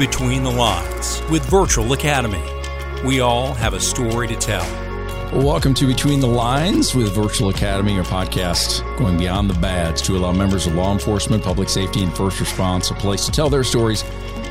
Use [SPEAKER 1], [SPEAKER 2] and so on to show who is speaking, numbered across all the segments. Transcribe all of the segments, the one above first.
[SPEAKER 1] Between the Lines with Virtual Academy. We all have a story to tell.
[SPEAKER 2] Welcome to Between the Lines with Virtual Academy, our podcast going beyond the badge to allow members of law enforcement, public safety, and first response a place to tell their stories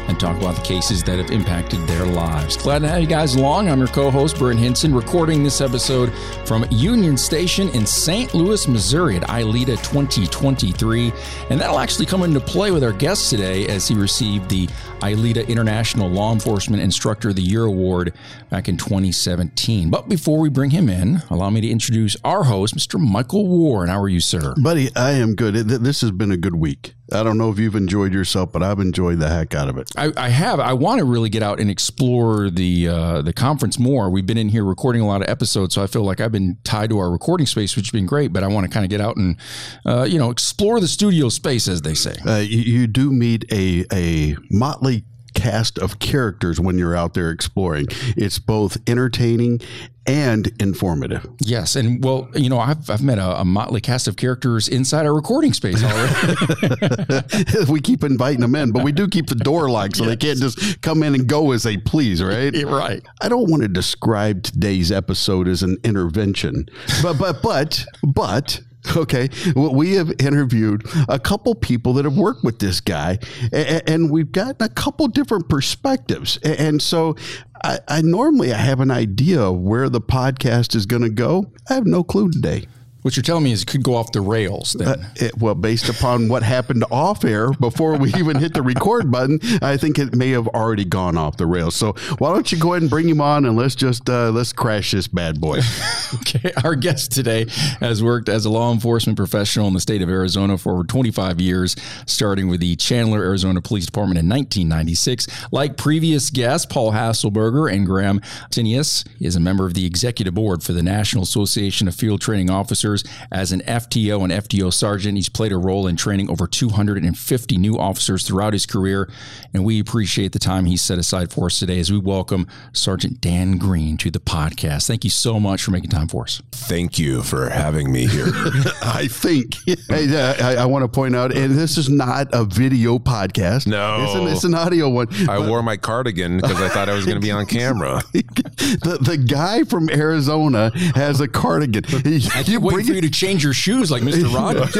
[SPEAKER 2] and talk about the cases that have impacted their lives. Glad to have you guys along. I'm your co host, Brent Hinson, recording this episode from Union Station in St. Louis, Missouri at ILEETA 2023. And that'll actually come into play with our guest today as he received the ILEETA International Law Enforcement Instructor of the Year Award back in 2017. But before we bring him in, allow me to introduce our host, Mr. Michael Warren. How are you, sir?
[SPEAKER 3] Buddy, I am good. This has been a good week. I don't know if you've enjoyed yourself, but I've enjoyed the heck out of it.
[SPEAKER 2] I, I have. I want to really get out and explore the uh, the conference more. We've been in here recording a lot of episodes, so I feel like I've been tied to our recording space, which has been great. But I want to kind of get out and uh, you know explore the studio space, as they say.
[SPEAKER 3] Uh, you, you do meet a a motley cast of characters when you're out there exploring. It's both entertaining and informative.
[SPEAKER 2] Yes, and well, you know, I've, I've met a, a motley cast of characters inside our recording space
[SPEAKER 3] already. we keep inviting them in, but we do keep the door locked so yes. they can't just come in and go as they please, right?
[SPEAKER 2] right.
[SPEAKER 3] I don't want to describe today's episode as an intervention, but but but but Okay. We have interviewed a couple people that have worked with this guy, and we've gotten a couple different perspectives. And so I, I normally I have an idea of where the podcast is going to go. I have no clue today.
[SPEAKER 2] What you're telling me is it could go off the rails. Then, uh,
[SPEAKER 3] it, well, based upon what happened off air before we even hit the record button, I think it may have already gone off the rails. So why don't you go ahead and bring him on and let's just uh, let's crash this bad boy.
[SPEAKER 2] okay, our guest today has worked as a law enforcement professional in the state of Arizona for over 25 years, starting with the Chandler, Arizona Police Department in 1996. Like previous guests, Paul Hasselberger and Graham Tinius is a member of the executive board for the National Association of Field Training Officers officers. As an FTO and FTO sergeant, he's played a role in training over 250 new officers throughout his career. And we appreciate the time he's set aside for us today as we welcome Sergeant Dan Greene to the podcast. Thank you so much for making time for us.
[SPEAKER 4] Thank you for having me here.
[SPEAKER 3] I think uh, I, I, want to point out, and this is not a video podcast.
[SPEAKER 4] No,
[SPEAKER 3] it's an, it's an audio one.
[SPEAKER 4] I wore my cardigan because I thought I was going to be on camera.
[SPEAKER 3] the, the guy from Arizona has a cardigan.
[SPEAKER 2] I can't wait for you to change your shoes like Mr. Rogers.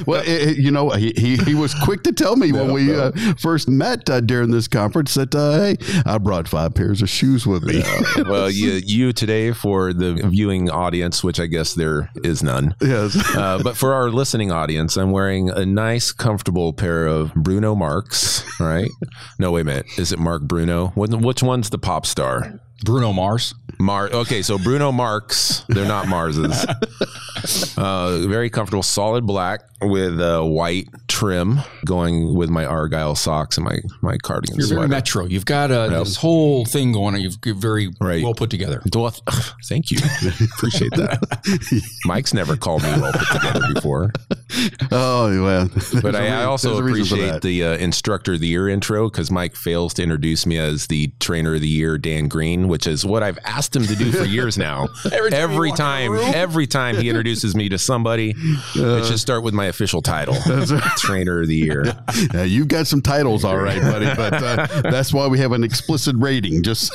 [SPEAKER 3] well, it, it, you know, he, he, he, was quick to tell me no, when we no. uh, first met uh, during this conference that, uh, hey, I brought five pairs of shoes with me.
[SPEAKER 4] Yeah. well, you, you today for the viewing audience, which I guess there is none.
[SPEAKER 3] Yes.
[SPEAKER 4] Uh, but for our listening audience, I'm wearing a nice, comfortable pair of Bruno Marks, right? No, wait a minute. Is it Mark Bruno? Which one's the pop star?
[SPEAKER 2] Bruno Mars.
[SPEAKER 4] Mar. Okay, so Bruno Marks. They're not Marses. Uh, very comfortable, solid black with a white trim, going with my argyle socks and my my cardigan.
[SPEAKER 2] You're sweater. very metro. You've got a, yep. this whole thing going on. You've very right. well put together.
[SPEAKER 4] Thank you. Appreciate that. Mike's never called me well put together before.
[SPEAKER 3] Oh well,
[SPEAKER 4] but I, I, also appreciate the uh, instructor of the year intro because Mike fails to introduce me as the trainer of the year, Dan Greene, which is what I've asked him to do for years now. every time, every time, every time he introduces me to somebody, uh, it should start with my official title, trainer of the year.
[SPEAKER 3] Yeah, you've got some titles, all right, buddy, but uh, that's why we have an explicit rating. Just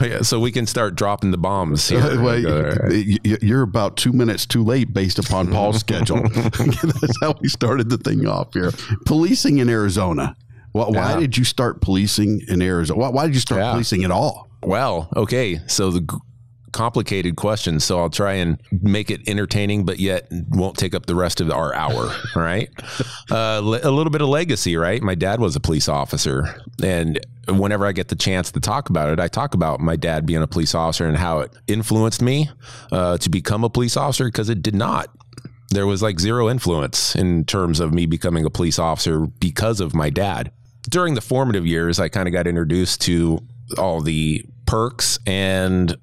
[SPEAKER 4] yeah, so we can start dropping the bombs. Here.
[SPEAKER 3] well, right. You're about two minutes too late based upon Paul's schedule. that's how we started the thing off here. Policing in Arizona. Well, why yeah. did you start policing in Arizona? Why, why did you start yeah. policing at all?
[SPEAKER 4] Well, okay. So the complicated question, so I'll try and make it entertaining, but yet won't take up the rest of our hour. right? Uh, a little bit of legacy, right? My dad was a police officer, and whenever I get the chance to talk about it, I talk about my dad being a police officer and how it influenced me uh, to become a police officer because it did not. There was like zero influence in terms of me becoming a police officer because of my dad. During the formative years, I kind of got introduced to all the perks and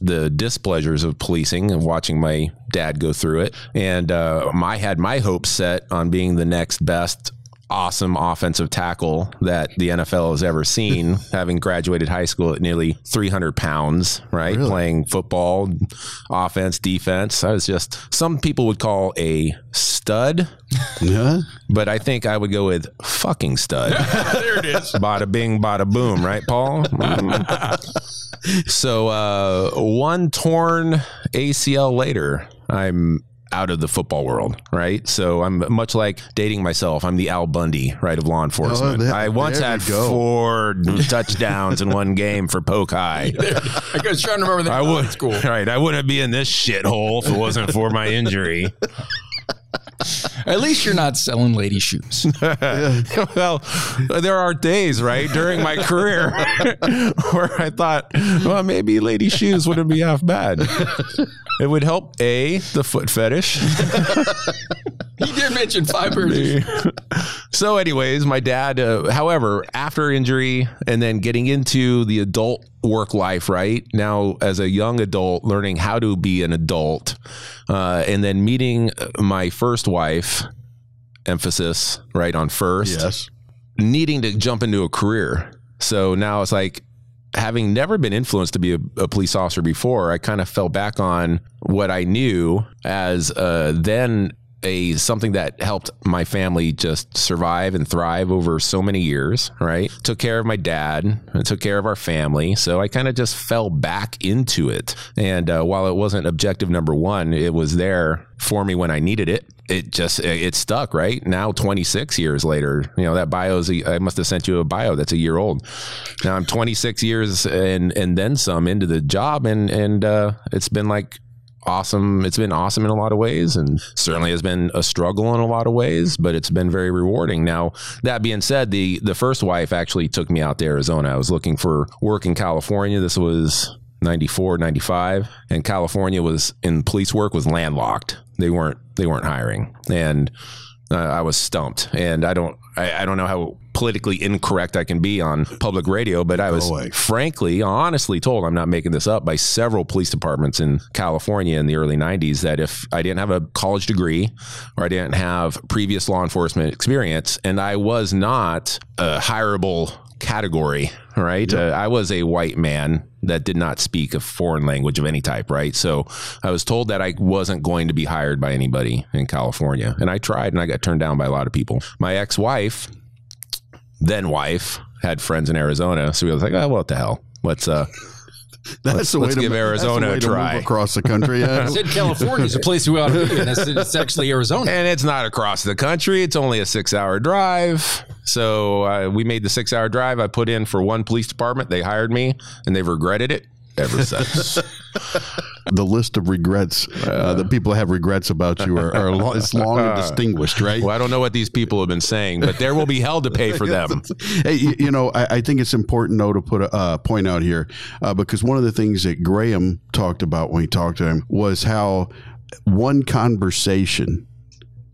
[SPEAKER 4] the displeasures of policing and watching my dad go through it. And uh, I had my hopes set on being the next best awesome offensive tackle that the NFL has ever seen, having graduated high school at nearly 300 pounds, right? Really? Playing football, offense, defense. I was just, some people would call a stud,
[SPEAKER 3] Yeah.
[SPEAKER 4] but I think I would go with fucking stud.
[SPEAKER 2] there it is.
[SPEAKER 4] bada bing, bada boom, right, Paul? So, uh, one torn ACL later, I'm out of the football world, right? So I'm much like dating myself. I'm the Al Bundy, right, of law enforcement.
[SPEAKER 3] Oh,
[SPEAKER 4] I once had four touchdowns in one game for Polk High.
[SPEAKER 2] I was trying to remember that.
[SPEAKER 4] I would,
[SPEAKER 2] school.
[SPEAKER 4] right? I wouldn't be in this shithole if it wasn't for my injury.
[SPEAKER 2] At least you're not selling lady shoes.
[SPEAKER 4] well, there are days, right, during my career where I thought, well, maybe lady shoes wouldn't be half bad. It would help a the foot fetish.
[SPEAKER 2] he did mention five shoes.
[SPEAKER 4] so, anyways, my dad, uh, however, after injury and then getting into the adult work life, right now as a young adult, learning how to be an adult, uh, and then meeting my first wife, emphasis right on first,
[SPEAKER 3] Yes.
[SPEAKER 4] needing to jump into a career. So now it's like having never been influenced to be a, a police officer before, I kind of fell back on what I knew as uh, then a something that helped my family just survive and thrive over so many years, right? Took care of my dad, took care of our family. So I kind of just fell back into it. And uh, while it wasn't objective number one, it was there for me when I needed it. It just it it stuck, right? Now 26 years later, you know, that bio is a, I must have sent you a bio that's a year old. Now I'm 26 years and and then some into the job and and uh it's been like awesome. It's been awesome in a lot of ways and certainly has been a struggle in a lot of ways, but it's been very rewarding. Now, that being said, the the first wife actually took me out to Arizona. I was looking for work in California. This was 94, 95, and California was in police work was landlocked. They weren't they weren't hiring. And uh, I was stumped, and I don't, I, I don't know how politically incorrect I can be on public radio, but I was frankly, honestly told, I'm not making this up, by several police departments in California in the early 90s that if I didn't have a college degree or I didn't have previous law enforcement experience, and I was not a hireable category, right? Uh, I was a white man that did not speak a foreign language of any type, right? So I was told that I wasn't going to be hired by anybody in California. And I tried and I got turned down by a lot of people. My ex wife, then wife, had friends in Arizona. So we was like, oh, what the hell? Let's, uh,
[SPEAKER 3] That's
[SPEAKER 4] Let's-
[SPEAKER 3] the way
[SPEAKER 4] let's
[SPEAKER 3] to
[SPEAKER 4] give
[SPEAKER 3] that's the
[SPEAKER 4] Arizona
[SPEAKER 3] way
[SPEAKER 4] a
[SPEAKER 3] to move
[SPEAKER 4] try.
[SPEAKER 3] across the country. Yeah.
[SPEAKER 2] I said California is a place we ought to be, and it's, it's actually Arizona.
[SPEAKER 4] and it's not across the country. It's only a six hour drive. So uh, we made the six hour drive. I put in for one police department. They hired me and they've regretted it ever since.
[SPEAKER 3] the list of regrets uh, that people have regrets about you are, are long, it's long and distinguished, right?
[SPEAKER 4] well, I don't know what these people have been saying, but there will be hell to pay for them.
[SPEAKER 3] hey, you, you know, I, I think it's important though to put a uh, point out here uh, because one of the things that Graham talked about when he talked to him was how one conversation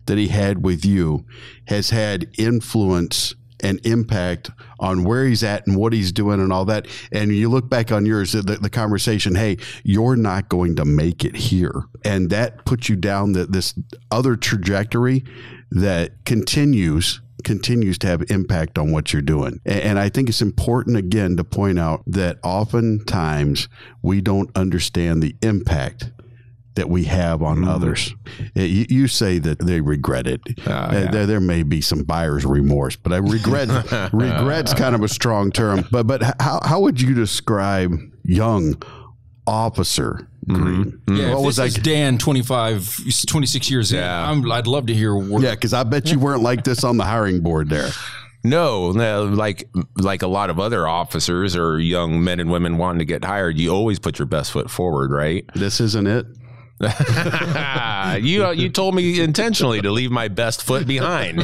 [SPEAKER 3] that he had with you has had influence and impact on where he's at and what he's doing and all that. And you look back on yours, the, the conversation, hey, you're not going to make it here. And that puts you down the, this other trajectory that continues continues to have impact on what you're doing. And I think it's important again to point out that oftentimes we don't understand the impact that we have on others. Uh, You, you say that they regret it. Uh, there, there may be some buyer's remorse, but I regret regret's kind of a strong term. But but how how would you describe young officer Greene?
[SPEAKER 2] Yeah,
[SPEAKER 3] what
[SPEAKER 2] if
[SPEAKER 3] was
[SPEAKER 2] this
[SPEAKER 3] that?
[SPEAKER 2] is Dan, 25, 26 years
[SPEAKER 4] Yeah.
[SPEAKER 2] in, I'm, I'd love to hear where,
[SPEAKER 3] Yeah, because I bet you weren't like this on the hiring board there.
[SPEAKER 4] No, no, like like a lot of other officers or young men and women wanting to get hired, you always put your best foot forward, right?
[SPEAKER 3] This isn't it.
[SPEAKER 4] you uh, you told me intentionally to leave my best foot behind.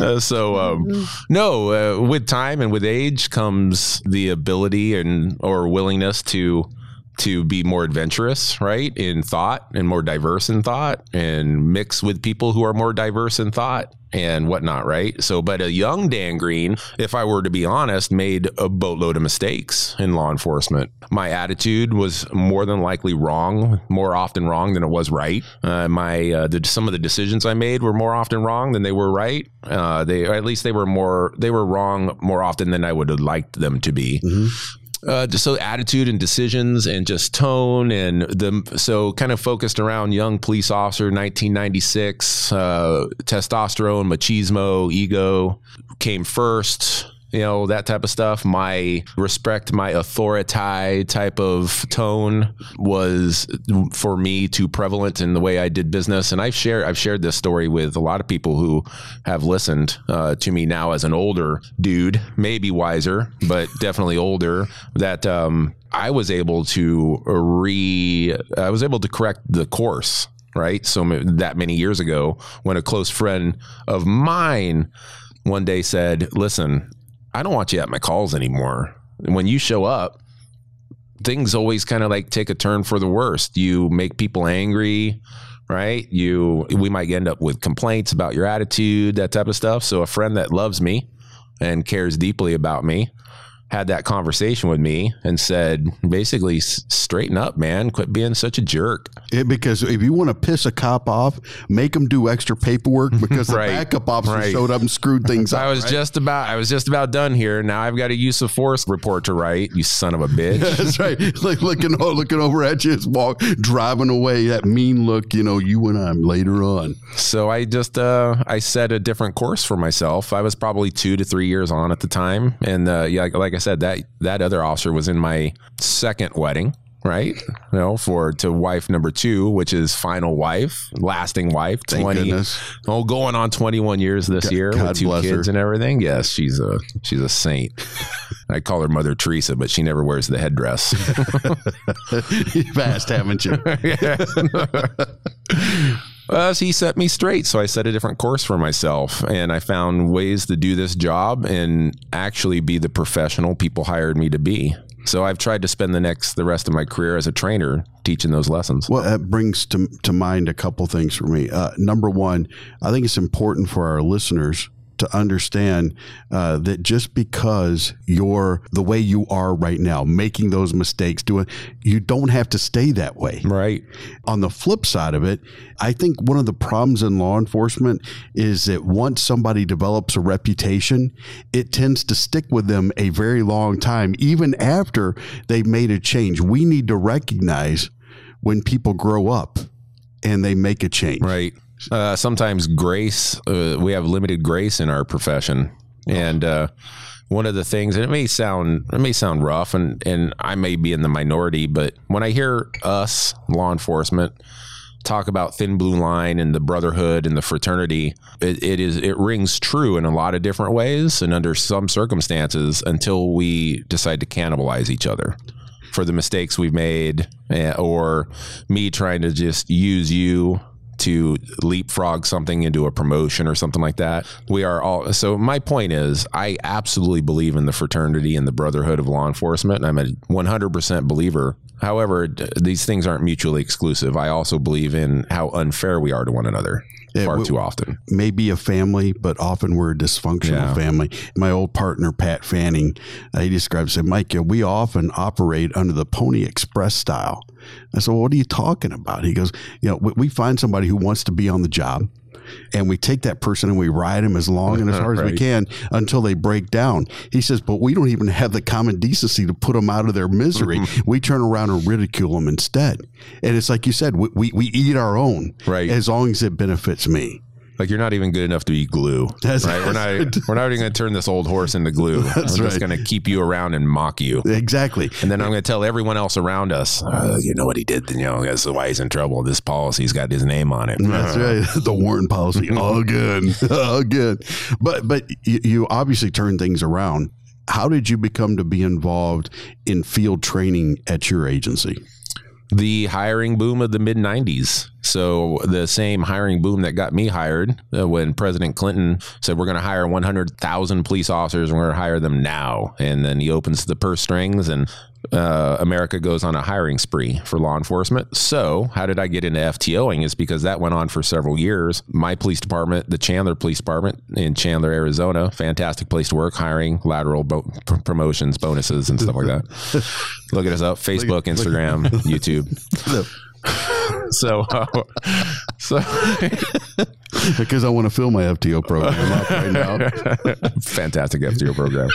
[SPEAKER 4] Uh, so um, no, uh, with time and with age comes the ability and or willingness to to be more adventurous, right, in thought and more diverse in thought, and mix with people who are more diverse in thought and whatnot, right? So, but a young Dan Greene, if I were to be honest, made a boatload of mistakes in law enforcement. My attitude was more than likely wrong, more often wrong than it was right. Uh, my uh, the, some of the decisions I made were more often wrong than they were right. Uh, they, at least they were more they were wrong more often than I would have liked them to be. Uh, just so attitude and decisions and just tone and the so kind of focused around young police officer 1996 uh, testosterone machismo ego came first you know that type of stuff. My respect my authority type of tone was for me too prevalent in the way i did business. And i've shared i've shared this story with a lot of people who have listened uh, to me now as an older dude maybe wiser but definitely older that um, i was able to re i was able to correct the course right? So that many years ago when a close friend of mine one day said, Listen, I don't want you at my calls anymore. When you show up, things always kind of like take a turn for the worst. You make people angry, right? You we might end up with complaints about your attitude, that type of stuff. So a friend that loves me and cares deeply about me had that conversation with me and said, basically, straighten up, man. Quit being such a jerk.
[SPEAKER 3] It, because if you want to piss a cop off, make them do extra paperwork because right. the backup officer right. showed up and screwed things up.
[SPEAKER 4] I was
[SPEAKER 3] right?
[SPEAKER 4] just about, I was just about done here. Now I've got a use of force report to write. You son of a bitch.
[SPEAKER 3] That's right. Like looking, looking over at you, walk driving away. That mean look, you know, you and I'm later on.
[SPEAKER 4] So I just, uh, I set a different course for myself. I was probably two to three years on at the time, and uh, yeah, like I said, that that other officer was in my second wedding, right? You know, for to wife number two, which is final wife, lasting wife,
[SPEAKER 3] Thank
[SPEAKER 4] twenty.
[SPEAKER 3] Goodness.
[SPEAKER 4] Oh, going on twenty one years this year
[SPEAKER 3] God
[SPEAKER 4] with two
[SPEAKER 3] bless
[SPEAKER 4] kids
[SPEAKER 3] her.
[SPEAKER 4] and everything. Yes, she's a she's a saint. I call her Mother Teresa, but she never wears the headdress.
[SPEAKER 3] You've asked, haven't you?
[SPEAKER 4] Uh, he set me straight. So I set a different course for myself and I found ways to do this job and actually be the professional people hired me to be. So I've tried to spend the next, the rest of my career as a trainer teaching those lessons.
[SPEAKER 3] Well, that brings to, to mind a couple things for me. Uh, number one, I think it's important for our listeners to understand uh, that just because you're the way you are right now, making those mistakes, doing, you don't have to stay that way.
[SPEAKER 4] Right.
[SPEAKER 3] On the flip side of it, I think one of the problems in law enforcement is that once somebody develops a reputation, it tends to stick with them a very long time, even after they've made a change. We need to recognize when people grow up and they make a change.
[SPEAKER 4] Right. Uh, sometimes grace, uh, we have limited grace in our profession. And, uh, one of the things, and it may sound it may sound rough, and and I may be in the minority, but when I hear us law enforcement talk about thin blue line and the brotherhood and the fraternity, it, it is it rings true in a lot of different ways, and under some circumstances, until we decide to cannibalize each other for the mistakes we've made, eh, or me trying to just use you to leapfrog something into a promotion or something like that. We are all so my point is I absolutely believe in the fraternity and the brotherhood of law enforcement. I'm a 100% believer. However, these things aren't mutually exclusive. I also believe in how unfair we are to one another
[SPEAKER 3] Yeah,
[SPEAKER 4] far
[SPEAKER 3] we-
[SPEAKER 4] too often.
[SPEAKER 3] maybe a family, but often we're a dysfunctional
[SPEAKER 4] Yeah.
[SPEAKER 3] family. My old partner, Pat Fanning, uh, he describes, it, Mike, we often operate under the Pony Express style. I said, well, what are you talking about? He goes, you know, we, we find somebody who wants to be on the job. And we take that person and we ride them as long and as hard as we can until they break down. He says, but we don't even have the common decency to put them out of their misery. we turn around and ridicule them instead. And it's like you said, we, we, we eat our own
[SPEAKER 4] Right.
[SPEAKER 3] as long as it benefits me.
[SPEAKER 4] Like you're not even good enough to be glue,
[SPEAKER 3] That's-
[SPEAKER 4] right? We're not. We're not even going to turn this old horse into glue. I'm just
[SPEAKER 3] right.
[SPEAKER 4] going to keep you around and mock you.
[SPEAKER 3] Exactly.
[SPEAKER 4] And then I'm going to tell everyone else around us, uh, you know what he did, you know, that's why he's in trouble. This policy's got his name on it.
[SPEAKER 3] That's right. The Warren policy. All good. All good. But but you, you obviously turn things around. How did you become to be involved in field training at your agency?
[SPEAKER 4] The hiring boom of the mid 90s. So, the same hiring boom that got me hired uh, when President Clinton said, We're going to hire 100,000 police officers, and we're going to hire them now. And then he opens the purse strings, and uh, America goes on a hiring spree for law enforcement. So, how did I get into FTOing? Is because that went on for several years. My police department, the Chandler Police Department in Chandler, Arizona, fantastic place to work, hiring lateral bo- pr- promotions, bonuses, and stuff like that. Look at us up Facebook, Instagram, YouTube. So, uh, so
[SPEAKER 3] Because I want to fill my FTO program up right now.
[SPEAKER 4] fantastic FTO program.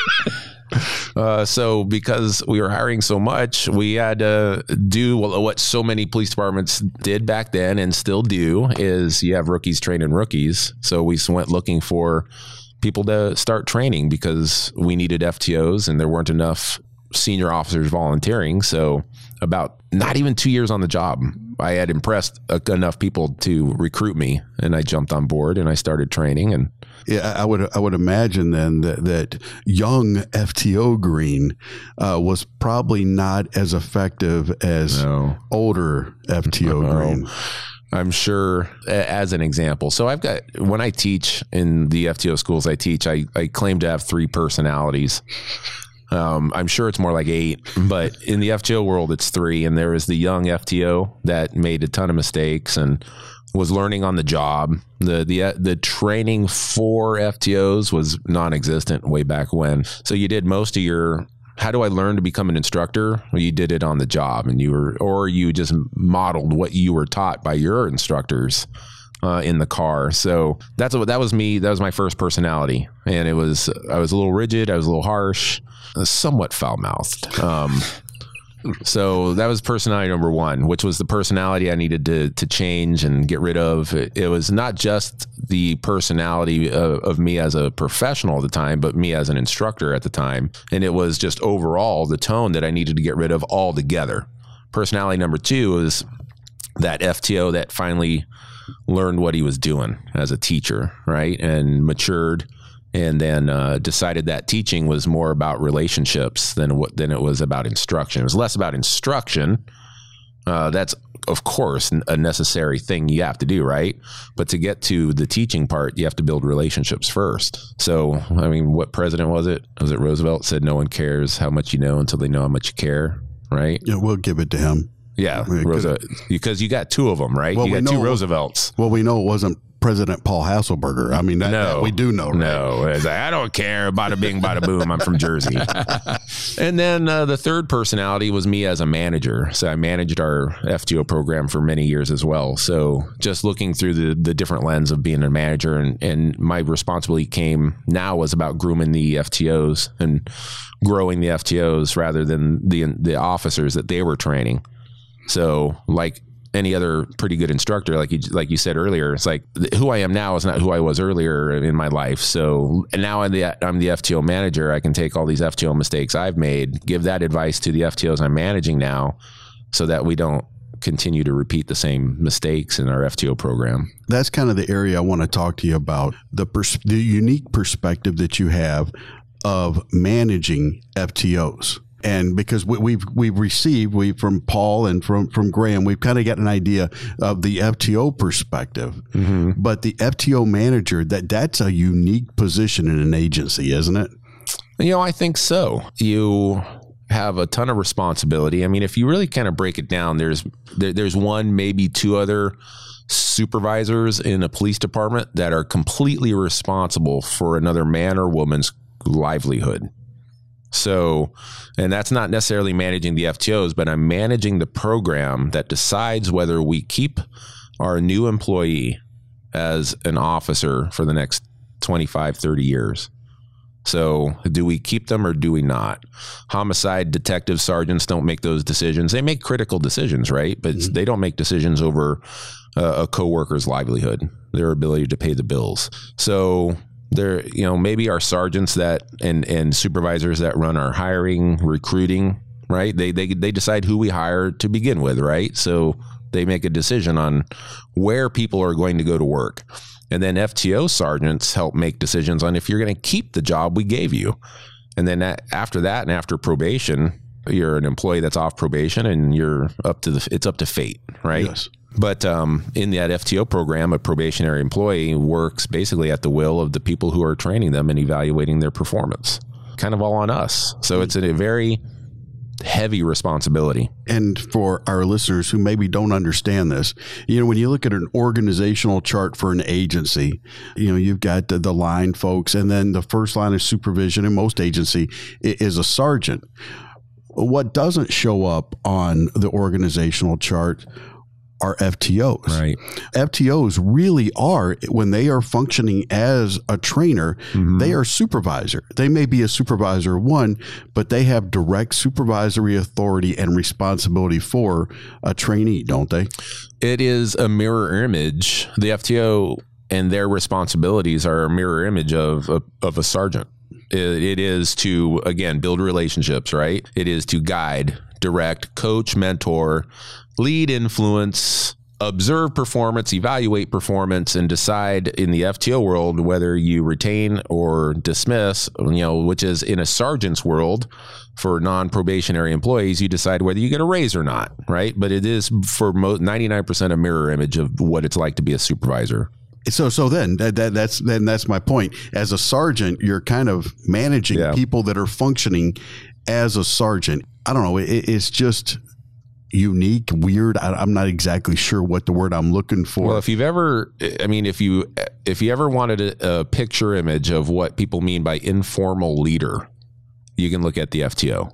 [SPEAKER 4] Uh, so because we were hiring so much, we had to do what so many police departments did back then and still do is you have rookies training rookies. So we went looking for people to start training because we needed FTOs and there weren't enough senior officers volunteering. So about not even two years on the job, I had impressed enough people to recruit me, and I jumped on board and I started training. And
[SPEAKER 3] yeah, I would I would imagine then that, that young FTO Greene uh, was probably not as effective as no. older FTO no. Greene.
[SPEAKER 4] I'm sure as an example. So I've got when I teach in the FTO schools I teach, I, I claim to have three personalities. Um, I'm sure it's more like eight, but in the FTO world, it's three. And there was the young FTO that made a ton of mistakes and was learning on the job. The the the training for FTOs was non-existent way back when. So you did most of your how do I learn to become an instructor? Well, you did it on the job, and you were, or you just modeled what you were taught by your instructors uh, in the car. So that's what that was me. That was my first personality, and it was I was a little rigid. I was a little harsh, somewhat foul mouthed. Um, so that was personality number one, which was the personality I needed to to change and get rid of. It, it was not just the personality of, of, me as a professional at the time, but me as an instructor at the time, and it was just overall the tone that I needed to get rid of altogether. Personality number two is that FTO that finally learned what he was doing as a teacher, right, and matured and then uh, decided that teaching was more about relationships than what than it was about instruction. It was less about instruction. Uh, that's of course a necessary thing you have to do, right? But to get to the teaching part, you have to build relationships first. So, I mean, what president was it? Was it Roosevelt said, "No one cares how much you know until they know how much you care." Right?
[SPEAKER 3] Yeah, we'll give it to him.
[SPEAKER 4] Yeah, Roosevelt, because you got two of them, right? Well, you got two Roosevelts.
[SPEAKER 3] Well, we know it wasn't President Paul Hasselberger. I mean, that, no, that we do know. Right?
[SPEAKER 4] No, like, I don't care. Bada bing, bada boom. I'm from Jersey. and then uh, the third personality was me as a manager. So I managed our FTO program for many years as well. So just looking through the the different lens of being a manager, and and my responsibility came now was about grooming the FTOs and growing the FTOs rather than the the officers that they were training. So like any other pretty good instructor, like you like you said earlier, it's like who I am now is not who I was earlier in my life. So and now I'm the I'm the FTO manager. I can take all these FTO mistakes I've made, give that advice to the FTOs I'm managing now, so that we don't continue to repeat the same mistakes in our FTO program.
[SPEAKER 3] That's kind of the area I want to talk to you about the pers- the unique perspective that you have of managing FTOs and because we, we've we've received we from Paul and from from Graham, we've kind of got an idea of the FTO perspective. Mm-hmm. But the FTO manager that that's a unique position in an agency, isn't it?
[SPEAKER 4] You know, I think so. You have a ton of responsibility. I mean, if you really kind of break it down, there's there, there's one, maybe two other supervisors in a police department that are completely responsible for another man or woman's livelihood. So, and that's not necessarily managing the FTOs, but I'm managing the program that decides whether we keep our new employee as an officer for the next 25, 30 years. So, do we keep them or do we not? Homicide detective sergeants don't make those decisions. They make critical decisions, right? But mm-hmm. they don't make decisions over uh, a coworker's livelihood, their ability to pay the bills. So, there you know maybe our sergeants that and and supervisors that run our hiring recruiting right? They they they decide who we hire to begin with right? So they make a decision on where people are going to go to work. And then FTO sergeants help make decisions on if you're going to keep the job we gave you. And then after that and after probation you're an employee that's off probation and you're up to the it's up to fate right? Yes but um, in that FTO program, a probationary employee works basically at the will of the people who are training them and evaluating their performance. Kind of all on us. So it's a very heavy responsibility.
[SPEAKER 3] And for our listeners who maybe don't understand this, you know, when you look at an organizational chart for an agency, you know, you've got the, the line folks, and then the first line of supervision in most agency is a sergeant. What doesn't show up on the organizational chart are FTOs.
[SPEAKER 4] Right.
[SPEAKER 3] FTOs really are when they are functioning as a trainer, mm-hmm. they are supervisor. They may be a supervisor one, but they have direct supervisory authority and responsibility for a trainee, don't they?
[SPEAKER 4] It is a mirror image. The FTO and their responsibilities are a mirror image of of, of a sergeant. It, it is to again build relationships, right? It is to guide, direct, coach, mentor, lead, influence, observe performance, evaluate performance, and decide in the FTO world whether you retain or dismiss. You know, which is in a sergeant's world for non-probationary employees, you decide whether you get a raise or not, right? But it is for nine percent a mirror image of what it's like to be a supervisor.
[SPEAKER 3] So, so then that, that that's then that's my point. As a sergeant, you're kind of managing
[SPEAKER 4] Yeah.
[SPEAKER 3] people that are functioning as a sergeant. I don't know. It, it's just unique, weird. I, I'm not exactly sure what the word I'm looking for.
[SPEAKER 4] Well, if you've ever, I mean, if you if you ever wanted a, a picture image of what people mean by informal leader, you can look at the FTO.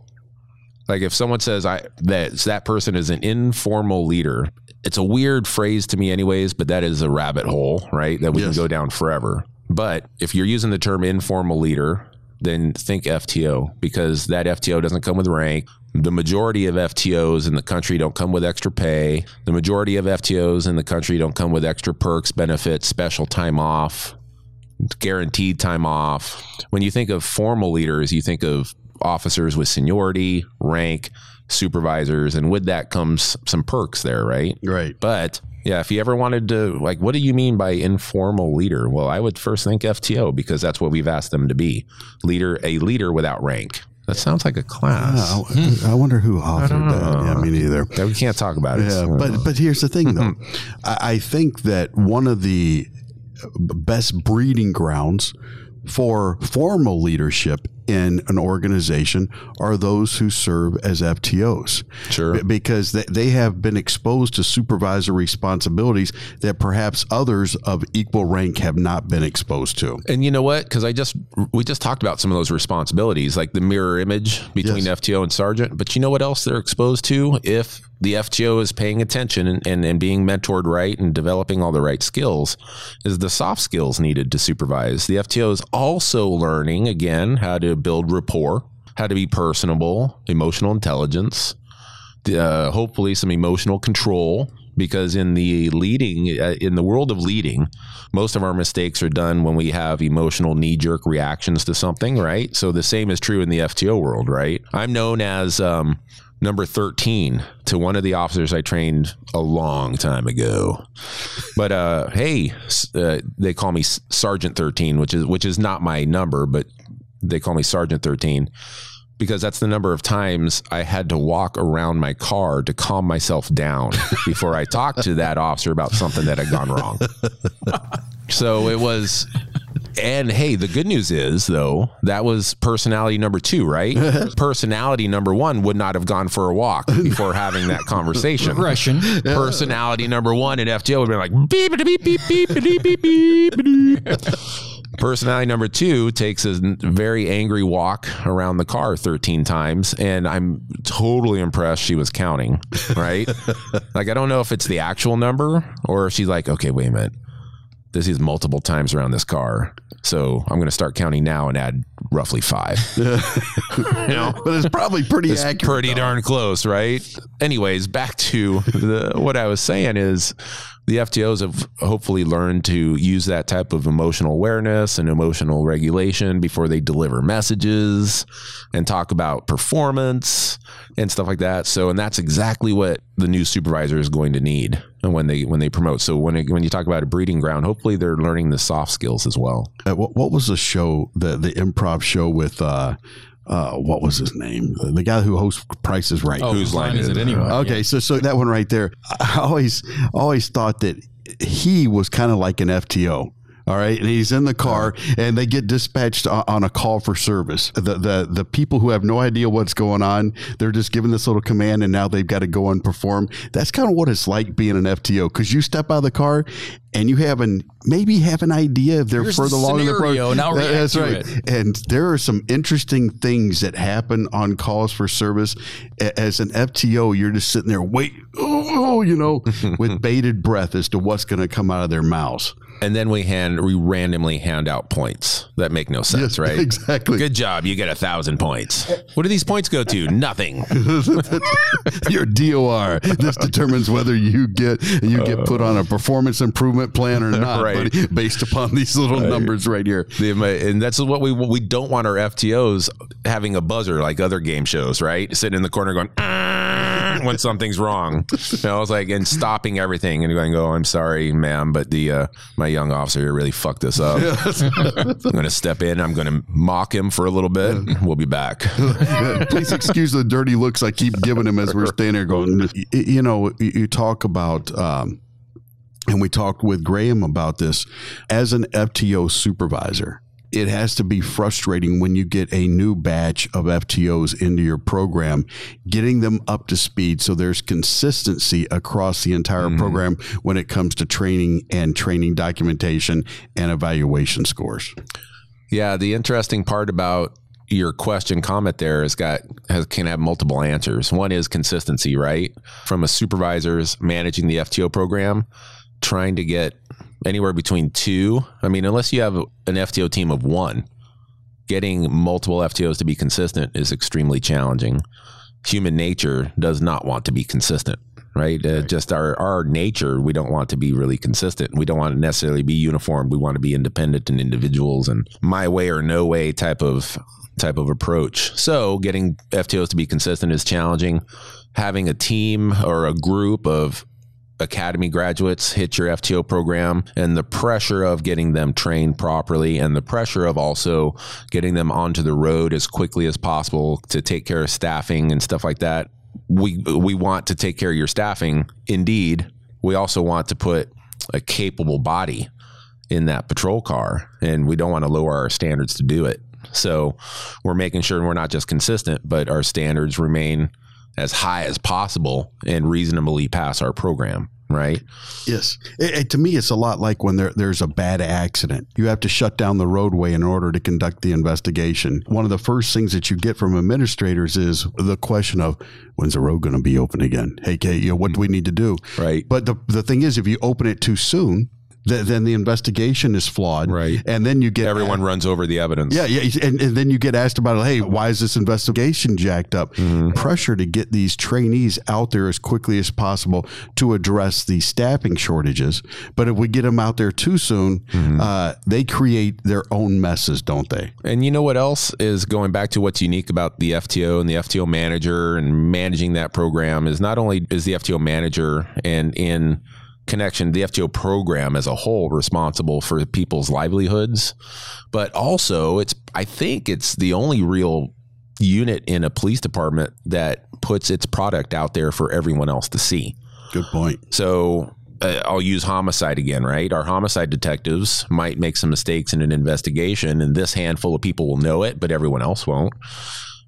[SPEAKER 4] Like if someone says I that that person is an informal leader, it's a weird phrase to me, anyways. But that is a rabbit hole, right? That we
[SPEAKER 3] Yes.
[SPEAKER 4] can go down forever. But if you're using the term informal leader, then think FTO because that FTO doesn't come with rank. The majority of FTOs in the country don't come with extra pay. The majority of FTOs in the country don't come with extra perks, benefits, special time off, guaranteed time off. When you think of formal leaders, you think of officers with seniority, rank, supervisors, and with that comes some perks there, right?
[SPEAKER 3] right.
[SPEAKER 4] But yeah, if you ever wanted to, like, what do you mean by informal leader? Well, I would first think FTO because that's what we've asked them to be leader, a leader without rank. That sounds like a class.
[SPEAKER 3] I, I wonder who authored that. Yeah, me neither.
[SPEAKER 4] Yeah, we can't talk about it.
[SPEAKER 3] Yeah, but but here's the thing, though. I, I think that one of the best breeding grounds for formal leadership in an organization are those who serve as FTOs.
[SPEAKER 4] Sure.
[SPEAKER 3] Because they, they have been exposed to supervisory responsibilities that perhaps others of equal rank have not been exposed to.
[SPEAKER 4] And you know what? Because I just we just talked about some of those responsibilities, like the mirror image between
[SPEAKER 3] Yes.
[SPEAKER 4] FTO and sergeant. But you know what else they're exposed to if the FTO is paying attention and, and, and being mentored right and developing all the right skills, is the soft skills needed to supervise. The FTO is also learning again how to build rapport, how to be personable, emotional intelligence, uh, hopefully some emotional control because in the leading uh, in the world of leading most of our mistakes are done when we have emotional knee jerk reactions to something right? So the same is true in the FTO world right? I'm known as um, number 13 to one of the officers i trained a long time ago. But uh, hey uh, they call me sergeant 13 which is which is not my number but they call me Sergeant 13 because that's the number of times I had to walk around my car to calm myself down before I talked to that officer about something that had gone wrong. so it was and hey, the good news is though, that was personality number two, right? personality number one would not have gone for a walk before having that conversation.
[SPEAKER 2] Russian.
[SPEAKER 4] Personality number one in FJ would be like beep beep beep beep beep beep beep. beep. Personality number two takes a very angry walk around the car 13 times, and I'm totally impressed she was counting, right? like, I don't know if it's the actual number or if she's like, okay, wait a minute. This is multiple times around this car. So I'm going to start counting now and add roughly five. you know?
[SPEAKER 3] But it's probably pretty
[SPEAKER 4] It's
[SPEAKER 3] accurate.
[SPEAKER 4] pretty darn close, right? Anyways, back to the, what I was saying is the FTOs have hopefully learned to use that type of emotional awareness and emotional regulation before they deliver messages and talk about performance and stuff like that. So, and that's exactly what the new supervisor is going to need when they when they promote. So when it, when you talk about a breeding ground, hopefully they're learning the soft skills as well.
[SPEAKER 3] Uh, what, what was the show, the the improv show with uh, uh, what was his name? The, the guy who hosts Price is Right.
[SPEAKER 2] Oh, whose line is it anyway?
[SPEAKER 3] Okay, so so that one right there, I always always thought that he was kind of like an FTO. All right, and he's in the car, and they get dispatched on, a call for service. The, the the people who have no idea what's going on, they're just given this little command, and now they've got to go and perform. That's kind of what it's like being an FTO because you step out of the car, and you have an maybe have an idea if they're
[SPEAKER 2] Here's
[SPEAKER 3] further
[SPEAKER 2] the
[SPEAKER 3] along in the program.
[SPEAKER 2] now
[SPEAKER 3] That's right.
[SPEAKER 2] it.
[SPEAKER 3] And there are some interesting things that happen on calls for service. As an FTO, you're just sitting there, wait, oh, oh you know, with bated breath as to what's going to come out of their mouths.
[SPEAKER 4] And then we hand we randomly hand out points that make no sense,
[SPEAKER 3] Yes,
[SPEAKER 4] right?
[SPEAKER 3] exactly.
[SPEAKER 4] Good job. You get a thousand points. What do these points go to? Nothing.
[SPEAKER 3] your DOR. This determines whether you get you get put on a performance improvement plan or not,
[SPEAKER 4] Right.
[SPEAKER 3] buddy, based upon these little numbers right here.
[SPEAKER 4] The- And that's what we we don't want our FTOs having a buzzer like other game shows, right? Sitting in the corner going "Ah," when something's wrong. You know, it's like and stopping everything and going, "Oh, I'm sorry, ma'am, but the uh, my young officer here really fucked this up. I'm going to step in. I'm going to mock him for a little bit. We'll be back."
[SPEAKER 3] Please excuse the dirty looks I keep giving him as we're standing there going. You know, you you talk about. Um, and we talked with Graham about this as an FTO supervisor. It has to be frustrating when you get a new batch of FTOs into your program, getting them up to speed so there's consistency across the entire mm-hmm. program when it comes to training and training documentation and evaluation scores.
[SPEAKER 4] Yeah, the interesting part about your question comment there is got has, can have multiple answers. One is consistency, right? From a supervisor's managing the FTO program, trying to get anywhere between two. I mean, unless you have an FTO team of one, getting multiple FTOs to be consistent is extremely challenging. Human nature does not want to be consistent. Right? Uh, just our, our nature, we don't want to be really consistent. We don't want to necessarily be uniform. We want to be independent and individuals and my way or no way type of type of approach. So getting FTOs to be consistent is challenging. Having a team or a group of academy graduates hit your FTO program and the pressure of getting them trained properly and the pressure of also getting them onto the road as quickly as possible to take care of staffing and stuff like that. We we want to take care of your staffing. Indeed, we also want to put a capable body in that patrol car and we don't want to lower our standards to do it. So we're making sure we're not just consistent, but our standards remain as high as possible and reasonably pass our program, right?
[SPEAKER 3] Yes. It, it- to me, it's a lot like when there, there's a bad accident. You have to shut down the roadway in order to conduct the investigation. One of the first things that you get from administrators is the question of when's the road going to be open again? Hey, Kate, you know, what do we hmm. need to do?
[SPEAKER 4] Right.
[SPEAKER 3] But the, the thing is, if you open it too soon, th- then the investigation is flawed.
[SPEAKER 4] Right.
[SPEAKER 3] And then you get
[SPEAKER 4] Everyone runs over the evidence.
[SPEAKER 3] yeah, yeah, and, and then you get asked about, hey, why is this investigation jacked up? Pressure to get these trainees out there as quickly as possible to address the staffing shortages. But if we get them out there too soon, uh, they create their own messes, don't they?
[SPEAKER 4] And you know what else is going back to what's unique about the FTO and the FTO manager and managing that program is not only is the FTO manager and in connection the FTO program as a whole responsible for people's livelihoods, but also it's I think it's the only real unit in a police department that puts its product out there for everyone else to see.
[SPEAKER 3] Good point.
[SPEAKER 4] So uh, I'll use homicide again, right? Our homicide detectives might make some mistakes in an investigation, and this handful of people will know it, but everyone else won't.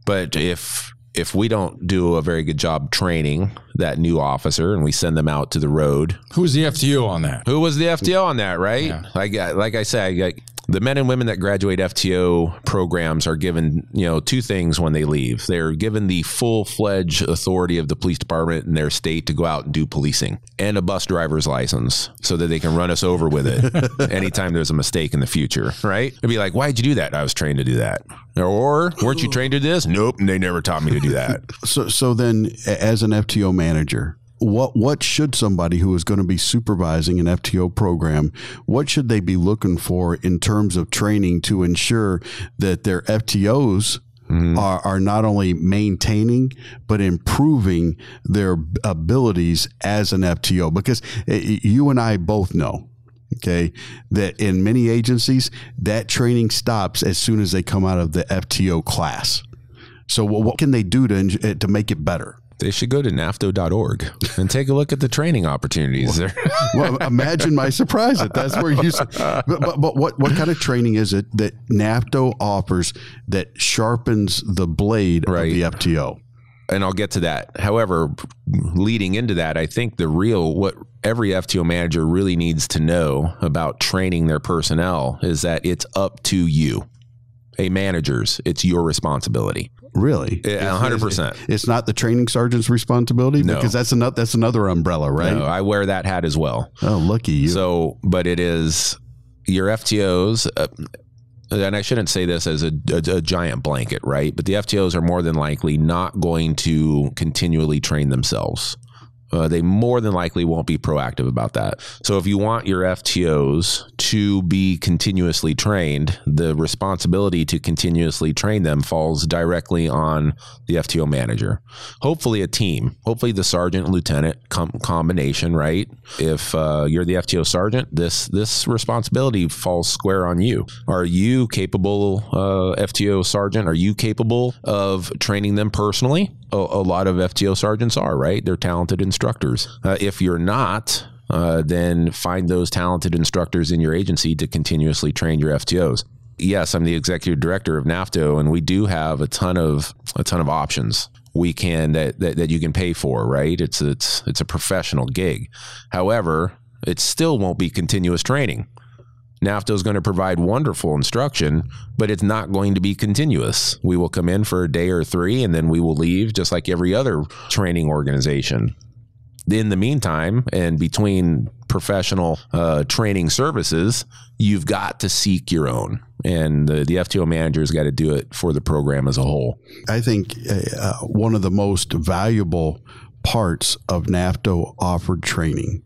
[SPEAKER 4] But if if we don't do a very good job training that new officer and we send them out to the road,
[SPEAKER 2] Who's the FTO on that?
[SPEAKER 4] who was the FTO on that, right?
[SPEAKER 2] Yeah.
[SPEAKER 4] Like, like I said, like, the men and women that graduate FTO programs are given, you know, two things when they leave. They're given the full fledged authority of the police department in their state to go out and do policing and a bus driver's license so that they can run us over with it anytime there's a mistake in the future, right? It'd be like, why'd you do that? I was trained to do that. Or weren't you trained to do this? Nope. They never taught me to do that.
[SPEAKER 3] So, so then, as an FTO manager, what what should somebody who is going to be supervising an FTO program, what should they be looking for in terms of training to ensure that their FTOs are, are not only maintaining but improving their abilities as an FTO? Because eh, you and I both know okay that in many agencies that training stops as soon as they come out of the FTO class. So what, what can they do to to make it better
[SPEAKER 4] They should go to nafto.org and take a look at the training opportunities there.
[SPEAKER 3] well, imagine my surprise that that's where you. But, but, but what what kind of training is it that NAFTO offers that sharpens the blade
[SPEAKER 4] Right.
[SPEAKER 3] of the FTO?
[SPEAKER 4] and I'll get to that. However, leading into that, I think the real what every FTO manager really needs to know about training their personnel is that it's up to you. A manager's, it's your responsibility.
[SPEAKER 3] Really,
[SPEAKER 4] Yeah, 100%.
[SPEAKER 3] It's, it's not the training sergeant's responsibility
[SPEAKER 4] No.
[SPEAKER 3] because that's another that's another umbrella, right?
[SPEAKER 4] No, I wear that hat as well.
[SPEAKER 3] Oh, lucky you.
[SPEAKER 4] So, but it is your FTOs, uh, and I shouldn't say this as a, a, a giant blanket, right? But the FTOs are more than likely not going to continually train themselves. Uh, they more than likely won't be proactive about that. So, if you want your FTOs to be continuously trained, the responsibility to continuously train them falls directly on the FTO manager. Hopefully, a team. Hopefully, the sergeant lieutenant com- combination. Right? If uh, you're the FTO sergeant, this this responsibility falls square on you. Are you capable, uh, FTO sergeant? Are you capable of training them personally? A, a lot of FTO sergeants are. Right? They're talented instructors. Uh, if you're not, uh, then find those talented instructors in your agency to continuously train your FTOs. Yes, I'm the executive director of NAFTO, and we do have a ton of a ton of options we can that, that, that you can pay for. Right? It's it's it's a professional gig. However, it still won't be continuous training. NAFTO is going to provide wonderful instruction, but it's not going to be continuous. We will come in for a day or three and then we will leave just like every other training organization. In the meantime, and between professional uh, training services, you've got to seek your own. And the, the FTO manager's got to do it for the program as a whole.
[SPEAKER 3] I think uh, one of the most valuable parts of NAFTO offered training,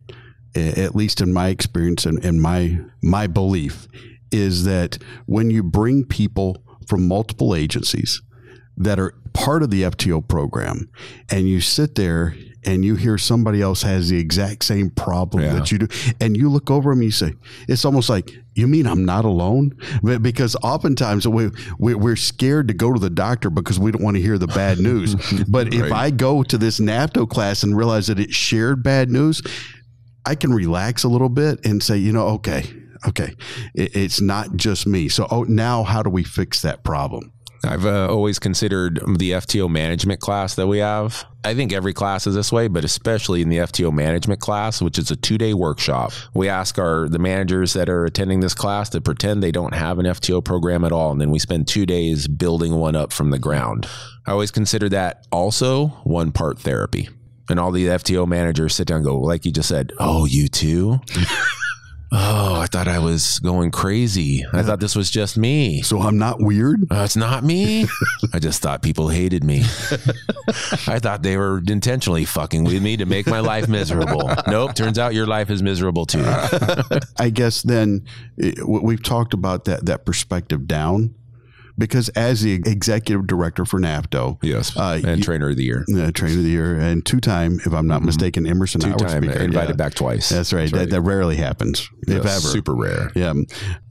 [SPEAKER 3] at least in my experience and, and my my belief, is that when you bring people from multiple agencies that are part of the FTO program, and you sit there and you hear somebody else has the exact same problem
[SPEAKER 4] Yeah.
[SPEAKER 3] that you do, and you look over them and you say, it's almost like, you mean I'm not alone? Because oftentimes we, we, we're scared to go to the doctor because we don't want to hear the bad news. but if I go to this NAFTO class and realize that it's shared bad news, I can relax a little bit and say, you know, okay, okay, it, it's not just me. So, oh, now how do we fix that problem?
[SPEAKER 4] I've uh, always considered the FTO management class that we have. I think every class is this way, but especially in the FTO management class, which is a two-day workshop. We ask our the managers that are attending this class to pretend they don't have an FTO program at all, and then we spend two days building one up from the ground. I always consider that also one part therapy. And all the FTO managers sit down and go, like you just said, oh, you too? oh, I thought I was going crazy. I thought this was just me.
[SPEAKER 3] So I'm not weird.
[SPEAKER 4] Uh, it's not me. I just thought people hated me. I thought they were intentionally fucking with me to make my life miserable. Nope. Turns out your life is miserable too.
[SPEAKER 3] I guess then eh, w- we've talked about that that perspective down because as the executive director for NAFTO,
[SPEAKER 4] Yes.
[SPEAKER 3] Uh,
[SPEAKER 4] and
[SPEAKER 3] you-
[SPEAKER 4] trainer of the year.
[SPEAKER 3] uh, trainer of the year, and two time, if I'm not mistaken, Emerson
[SPEAKER 4] Two time invited
[SPEAKER 3] Yeah.
[SPEAKER 4] back twice.
[SPEAKER 3] That's right. That, that rarely happens, if ever.
[SPEAKER 4] Super rare.
[SPEAKER 3] Yeah.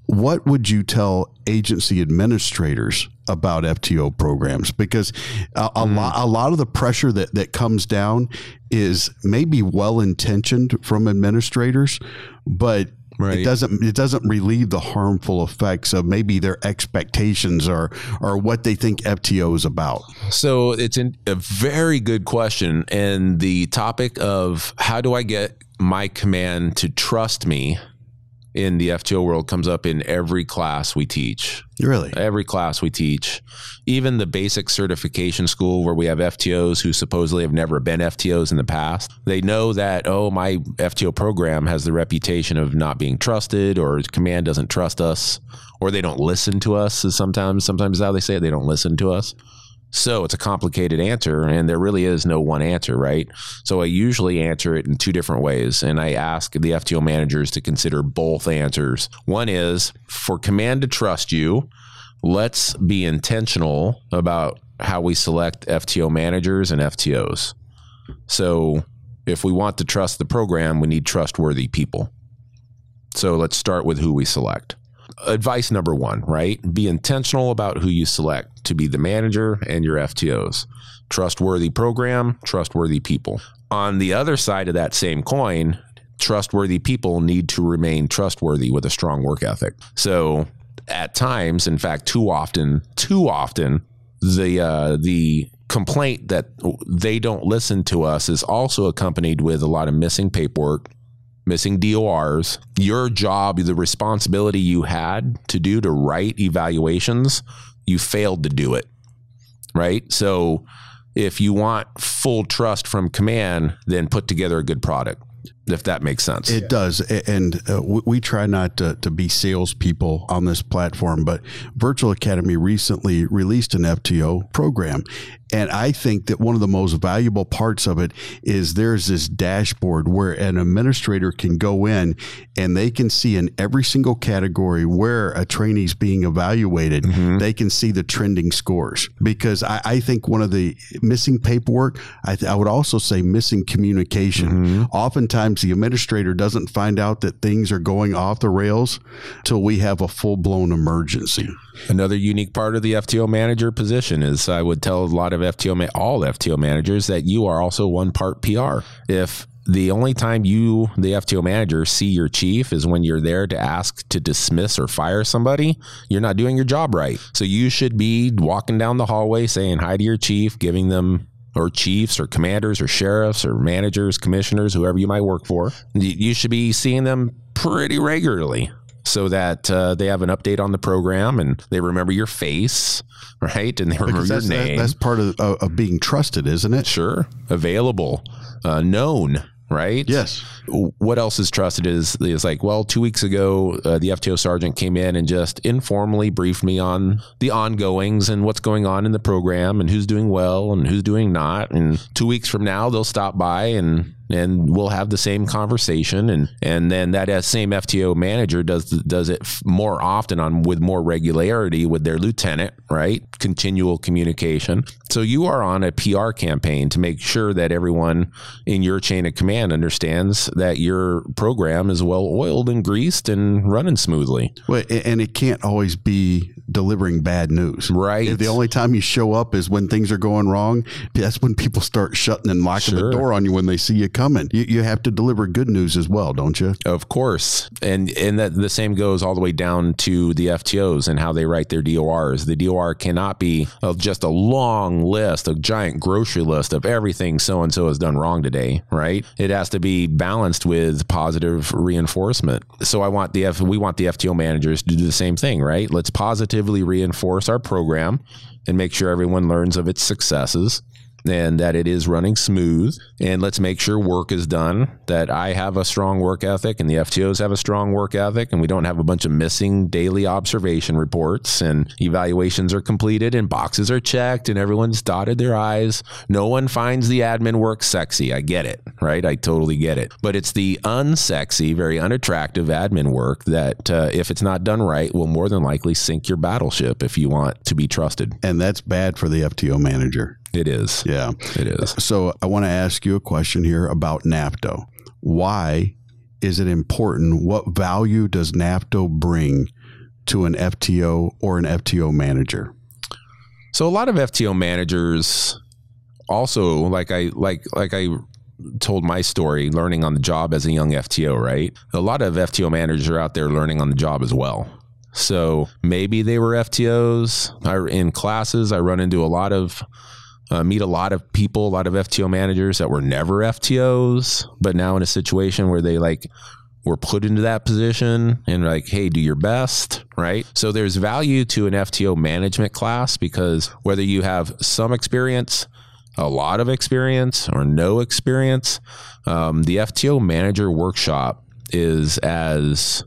[SPEAKER 3] What would you tell agency administrators about FTO programs? Because a, a,
[SPEAKER 4] Hmm.
[SPEAKER 3] lot, a lot of the pressure that, that comes down is maybe well intentioned from administrators, but
[SPEAKER 4] Right.
[SPEAKER 3] it doesn't it doesn't relieve the harmful effects of maybe their expectations or or what they think FTO is about.
[SPEAKER 4] So it's an, a very good question. And the topic of how do I get my command to trust me in the FTO world comes up in every class we teach.
[SPEAKER 3] Really?
[SPEAKER 4] Every class we teach, even the basic certification school where we have FTOs who supposedly have never been FTOs in the past, they know that, oh, my FTO program has the reputation of not being trusted or command doesn't trust us or they don't listen to us is sometimes, sometimes how they say it, they don't listen to us. So it's a complicated answer, and there really is no one answer, right? So I usually answer it in two different ways, and I ask the FTO managers to consider both answers. One is for command to trust you, let's be intentional about how we select FTO managers and FTOs. So if we want to trust the program, we need trustworthy people. So let's start with who we select. Advice number one, right? Be intentional about who you select to be the manager and your FTOs. Trustworthy program, trustworthy people. On the other side of that same coin, trustworthy people need to remain trustworthy with a strong work ethic. So at times, in fact, too often, too often, the uh, the complaint that they don't listen to us is also accompanied with a lot of missing paperwork, missing DORs. Your job, the responsibility you had to do to write evaluations, you failed to do it. Right? So if you want full trust from command, then put together a good product if that makes sense.
[SPEAKER 3] It does. And uh, we try not to, to be salespeople on this platform, but Virtual Academy recently released an FTO program. And I think that one of the most valuable parts of it is there's this dashboard where an administrator can go in and they can see in every single category where a trainee is being evaluated, mm-hmm. they can see the trending scores. Because I, I think one of the missing paperwork, I, th- I would also say missing communication. Mm-hmm. Oftentimes, the administrator doesn't find out that things are going off the rails till we have a full blown emergency.
[SPEAKER 4] Another unique part of the FTO manager position is I would tell a lot of FTO, all FTO managers that you are also one part PR. If the only time you, the FTO manager, see your chief is when you're there to ask to dismiss or fire somebody, you're not doing your job right. So you should be walking down the hallway saying hi to your chief, giving them or chiefs or commanders or sheriffs or managers, commissioners, whoever you might work for. You should be seeing them pretty regularly so that uh, they have an update on the program and they remember your face, right? And they remember your name.
[SPEAKER 3] That, that's part of, of being trusted, isn't it?
[SPEAKER 4] Sure. Available, uh, known, right?
[SPEAKER 3] Yes.
[SPEAKER 4] What else is trusted is is like, well, two weeks ago, uh, the FTO sergeant came in and just informally briefed me on the ongoings and what's going on in the program and who's doing well and who's doing not. And two weeks from now, they'll stop by and and we'll have the same conversation. And and then that same FTO manager does does it more often on with more regularity with their lieutenant right? Continual communication. So you are on a PR campaign to make sure that everyone in your chain of command understands that your program is well oiled and greased and running smoothly.
[SPEAKER 3] Well, and it can't always be delivering bad news.
[SPEAKER 4] Right.
[SPEAKER 3] If the only time you show up is when things are going wrong. That's when people start shutting and locking sure. the door on you when they see you coming. You, you have to deliver good news as well, don't you?
[SPEAKER 4] Of course, and and that the same goes all the way down to the FTOs and how they write their DORs. The DOR cannot be just a long list, a giant grocery list of everything so and so has done wrong today. Right? It has to be balanced with positive reinforcement. So I want the F, we want the FTO managers to do the same thing. Right? Let's positively reinforce our program and make sure everyone learns of its successes and that it is running smooth. And let's make sure work is done, that I have a strong work ethic and the FTOs have a strong work ethic, and we don't have a bunch of missing daily observation reports and evaluations are completed and boxes are checked and everyone's dotted their I's. No one finds the admin work sexy. I get it, right? I totally get it. But it's the unsexy, very unattractive admin work that, uh, if it's not done right, will more than likely sink your battleship if you want to be trusted.
[SPEAKER 3] And that's bad for the FTO manager.
[SPEAKER 4] It is.
[SPEAKER 3] Yeah.
[SPEAKER 4] It is.
[SPEAKER 3] So I want to ask you a question here about NAFTO. Why is it important? What value does NAFTO bring to an FTO or an FTO manager?
[SPEAKER 4] So a lot of FTO managers also like I like like I told my story learning on the job as a young FTO, right? A lot of FTO managers are out there learning on the job as well. So maybe they were FTOs. I, in classes, I run into a lot of uh, meet a lot of people, a lot of FTO managers that were never FTOs, but now in a situation where they like were put into that position and like, hey, do your best, right? So there's value to an FTO management class because whether you have some experience, a lot of experience, or no experience, um, the FTO manager workshop is as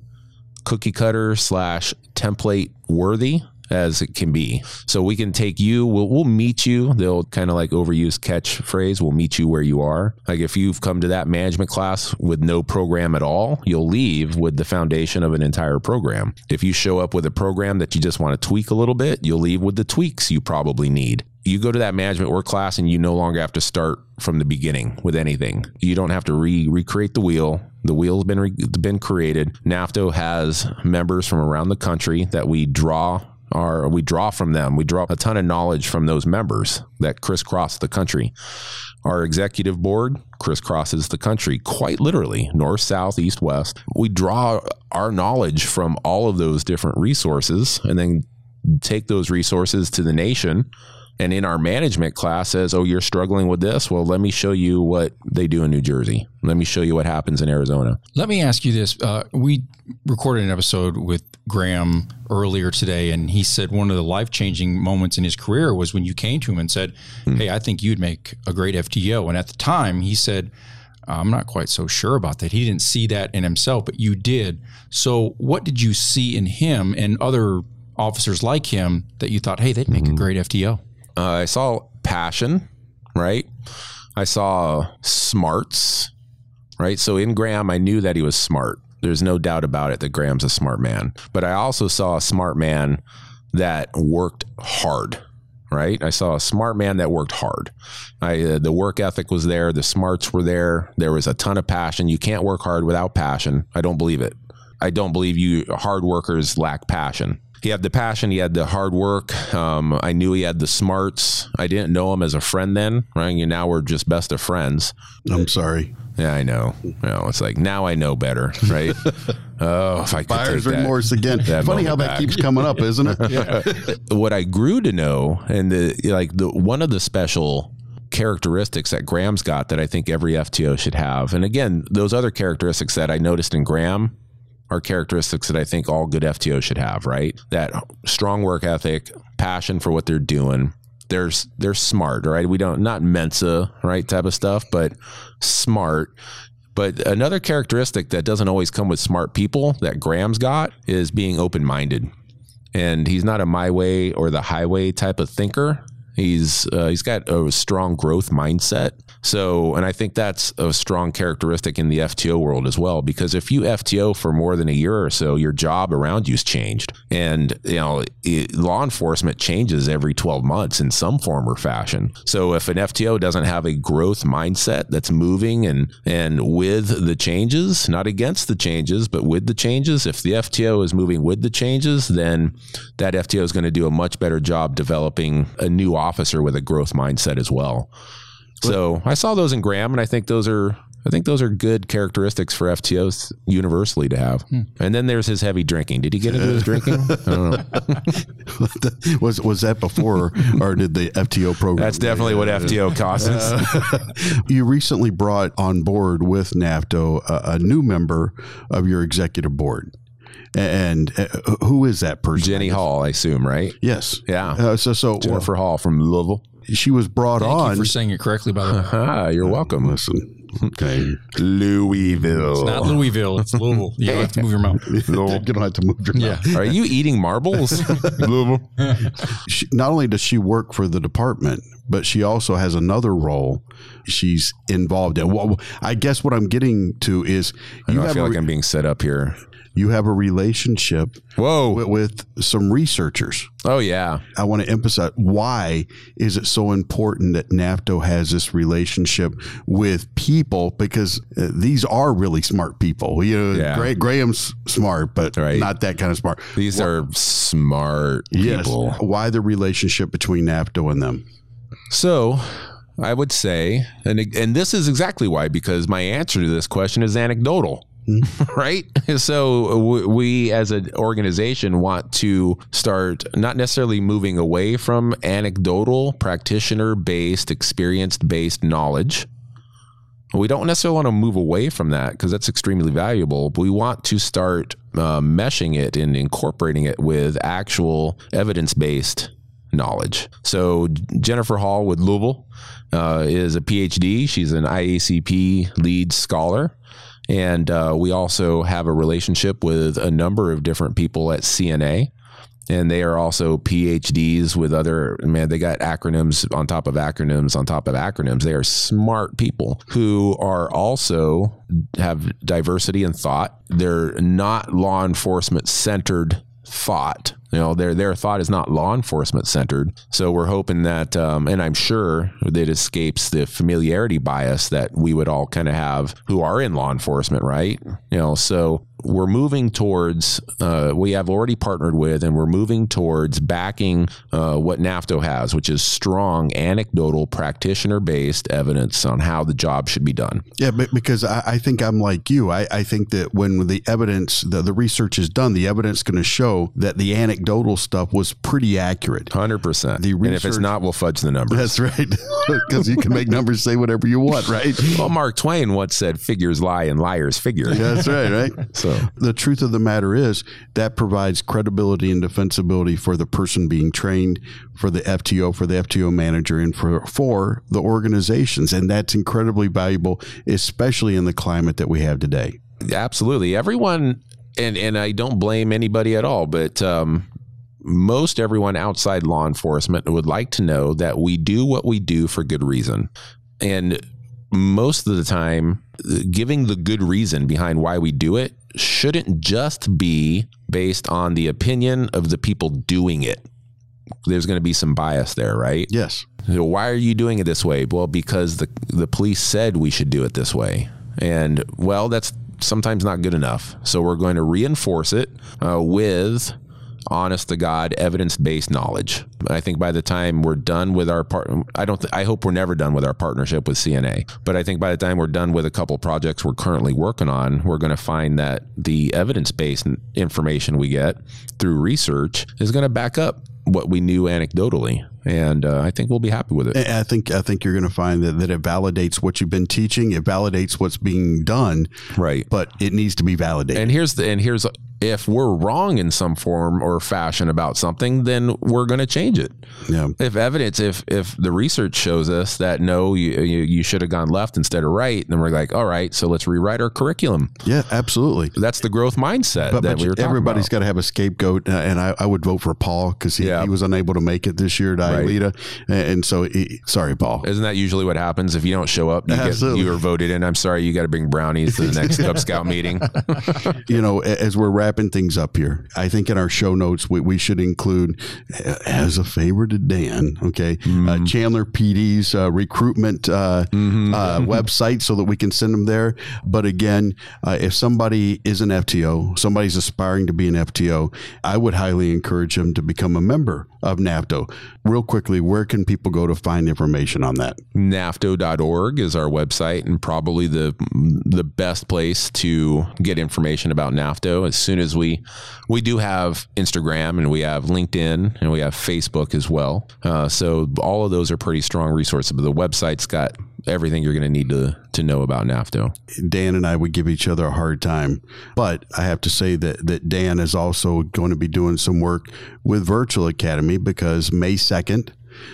[SPEAKER 4] cookie cutter slash template worthy as it can be. So we can take you, we'll, we'll meet you. They'll kind of like overuse catchphrase. We'll meet you where you are. Like if you've come to that management class with no program at all, you'll leave with the foundation of an entire program. If you show up with a program that you just want to tweak a little bit, you'll leave with the tweaks you probably need you go to that management work class and you no longer have to start from the beginning with anything. You don't have to re- recreate the wheel. The wheel's been re- been created. NAFTO has members from around the country that we draw our we draw from them. We draw a ton of knowledge from those members that crisscross the country. Our executive board crisscrosses the country quite literally, north, south, east, west. We draw our knowledge from all of those different resources and then take those resources to the nation and in our management class says, "Oh, you're struggling with this. Well, let me show you what they do in New Jersey. Let me show you what happens in Arizona."
[SPEAKER 2] Let me ask you this: uh, We recorded an episode with Graham earlier today, and he said one of the life changing moments in his career was when you came to him and said, hmm. "Hey, I think you'd make a great FTO." And at the time, he said. I'm not quite so sure about that. He didn't see that in himself, but you did. So, what did you see in him and other officers like him that you thought, hey, they'd make mm-hmm. a great FTO?
[SPEAKER 4] Uh, I saw passion, right? I saw smarts, right? So in Graham, I knew that he was smart. There's no doubt about it that Graham's a smart man. But I also saw a smart man that worked hard, right? I saw a smart man that worked hard. I, uh, the work ethic was there, the smarts were there. There was a ton of passion. You can't work hard without passion. I don't believe it. I don't believe you hard workers lack passion he had the passion, he had the hard work. Um, I knew he had the smarts. I didn't know him as a friend then, right? And now we're just best of friends.
[SPEAKER 3] I'm sorry.
[SPEAKER 4] Yeah, I know. You know, it's like now I know better, right? oh, if I could
[SPEAKER 3] buyer's remorse again. Funny how that back. keeps coming up, isn't it?
[SPEAKER 4] yeah. what I grew to know, and the like, the one of the special characteristics that Graham's got that I think every FTO should have, and again, those other characteristics that I noticed in Graham are characteristics that I think all good FTO should have, right? That strong work ethic, passion for what they're doing. They're, they're smart, right? We don't, not Mensa, right? Type of stuff, but smart. But another characteristic that doesn't always come with smart people that Graham's got is being open minded. And he's not a my way or the highway type of thinker. He's uh, he's got a strong growth mindset. So, and I think that's a strong characteristic in the FTO world as well. Because if you FTO for more than a year or so, your job around you's changed, and you know it, law enforcement changes every twelve months in some form or fashion. So, if an FTO doesn't have a growth mindset that's moving and and with the changes, not against the changes, but with the changes, if the FTO is moving with the changes, then that FTO is going to do a much better job developing a new officer with a growth mindset as well. So I saw those in Graham, and I think those are I think those are good characteristics for FTOs universally to have. Hmm. And then there's his heavy drinking. Did he get into his drinking? I don't
[SPEAKER 3] know. was was that before or did the FTO program?
[SPEAKER 4] That's definitely what FTO causes.
[SPEAKER 3] Uh, you recently brought on board with NAFTO a, a new member of your executive board. And uh, who is that person?
[SPEAKER 4] Jenny Hall, I assume, right?
[SPEAKER 3] Yes.
[SPEAKER 4] Yeah.
[SPEAKER 3] Uh, so, so
[SPEAKER 4] Jennifer Hall from Louisville.
[SPEAKER 3] She was brought
[SPEAKER 2] Thank
[SPEAKER 3] on
[SPEAKER 2] for saying it correctly. By the way,
[SPEAKER 4] you're welcome.
[SPEAKER 3] Listen. Okay,
[SPEAKER 4] Louisville.
[SPEAKER 2] It's not Louisville. It's Louisville. You don't have to move your mouth.
[SPEAKER 3] you don't have to move your mouth. yeah. mouth.
[SPEAKER 4] Are you eating marbles? Louisville.
[SPEAKER 3] She, not only does she work for the department, but she also has another role she's involved in. Well, I guess what I'm getting to is
[SPEAKER 4] you I, I feel like I'm being set up here
[SPEAKER 3] you have a relationship
[SPEAKER 4] Whoa.
[SPEAKER 3] With, with, some researchers.
[SPEAKER 4] Oh, yeah.
[SPEAKER 3] I want to emphasize why is it so important that NAFTO has this relationship with people because uh, these are really smart people. You know, yeah. Graham's smart, but right. not that kind of smart.
[SPEAKER 4] These are smart people.
[SPEAKER 3] Yes. Why the relationship between NAFTO and them?
[SPEAKER 4] So, I would say, and and this is exactly why, because my answer to this question is anecdotal. right? So we as an organization want to start not necessarily moving away from anecdotal, practitioner based, experienced based knowledge. We don't necessarily want to move away from that because that's extremely valuable. But we want to start uh, meshing it and incorporating it with actual evidence based knowledge. So Jennifer Hall with Louisville uh, is a PhD. She's an IACP lead scholar. And uh, we also have a relationship with a number of different people at CNA. and they are also PhDs with other man. They got acronyms on top of acronyms on top of acronyms. They are smart people who are also have diversity in thought. They're not law enforcement centered thought. You know, their their thought is not law enforcement centered. So we're hoping that, um, and I'm sure that it escapes the familiarity bias that we would all kind of have who are in law enforcement, right? You know, so we're moving towards. Uh, we have already partnered with, and we're moving towards backing uh, what NAFTO has, which is strong anecdotal practitioner based evidence on how the job should be done.
[SPEAKER 3] Yeah, because I, I think I'm like you. I, I think that when the evidence, the, the research is done, the evidence is going to show that the anecdotal stuff was pretty accurate.
[SPEAKER 4] Hundred percent.
[SPEAKER 3] The
[SPEAKER 4] And if it's
[SPEAKER 3] research-
[SPEAKER 4] not, we'll fudge the numbers.
[SPEAKER 3] That's right. Because you can make numbers say whatever you want, right?
[SPEAKER 4] Well, Mark Twain once said, "Figures lie and liars figure."
[SPEAKER 3] That's right, right?
[SPEAKER 4] So
[SPEAKER 3] The truth of the matter is that provides credibility and defensibility for the person being trained, for the FTO, for the FTO manager, and for for the organizations, and that's incredibly valuable, especially in the climate that we have today.
[SPEAKER 4] absolutely, everyone, and and I don't blame anybody at all, but um, most everyone outside law enforcement would like to know that we do what we do for good reason, and most of the time, giving the good reason behind why we do it shouldn't just be based on the opinion of the people doing it. There's going to be some bias there, right?
[SPEAKER 3] Yes.
[SPEAKER 4] So why are you doing it this way? Well, because the the police said we should do it this way, and well, that's sometimes not good enough. So we're going to reinforce it uh, with honest to god evidence based knowledge. I think by the time we're done with our part, I don't. Th- I hope we're never done with our partnership with CNA. But I think by the time we're done with a couple projects we're currently working on, we're going to find that the evidence based information we get through research is going to back up what we knew anecdotally, and uh, I think we'll be happy with it.
[SPEAKER 3] I I think I think you're going to find that, that it validates what you've been teaching. It validates what's being done,
[SPEAKER 4] Right.
[SPEAKER 3] but it needs to be validated.
[SPEAKER 4] And here's the and here's if we're wrong in some form or fashion about something, then we're going to change it.
[SPEAKER 3] yeah.
[SPEAKER 4] If evidence, if if the research shows us that no, you you, you should have gone left instead of right, then we're like, all right, so let's rewrite our curriculum.
[SPEAKER 3] Yeah, absolutely.
[SPEAKER 4] That's the growth mindset
[SPEAKER 3] But,
[SPEAKER 4] that
[SPEAKER 3] but
[SPEAKER 4] we were talking
[SPEAKER 3] everybody's got to have a scapegoat, and I, I would vote for Paul because he,
[SPEAKER 4] Yeah.
[SPEAKER 3] he was unable to make it this year to
[SPEAKER 4] Right.
[SPEAKER 3] And, and so he, sorry, Paul.
[SPEAKER 4] Isn't that usually what happens if you don't show up? You, get, you were voted in. I'm sorry, you got to bring brownies to the next Cub Scout meeting.
[SPEAKER 3] you know, as we're wrapping things up here, I think in our show notes we, we should include, as a favor to Dan, okay, uh, Chandler PD's uh, recruitment uh, uh, website so that we can send them there. But again, uh, if somebody is an FTO, somebody's aspiring to be an FTO, I would highly encourage them to become a member of NAFTO. Real quickly, where can people go to find information on that?
[SPEAKER 4] nafto.org is our website and probably the the best place to get information about NAFTO as soon as we we do have Instagram and we have LinkedIn and we have Facebook as well uh, so all of those are pretty strong resources but the website's got everything you're going to need to to know about NAFTO
[SPEAKER 3] Dan and I would give each other a hard time. But I have to say that, that Dan is also going to be doing some work with Virtual Academy because May 2nd,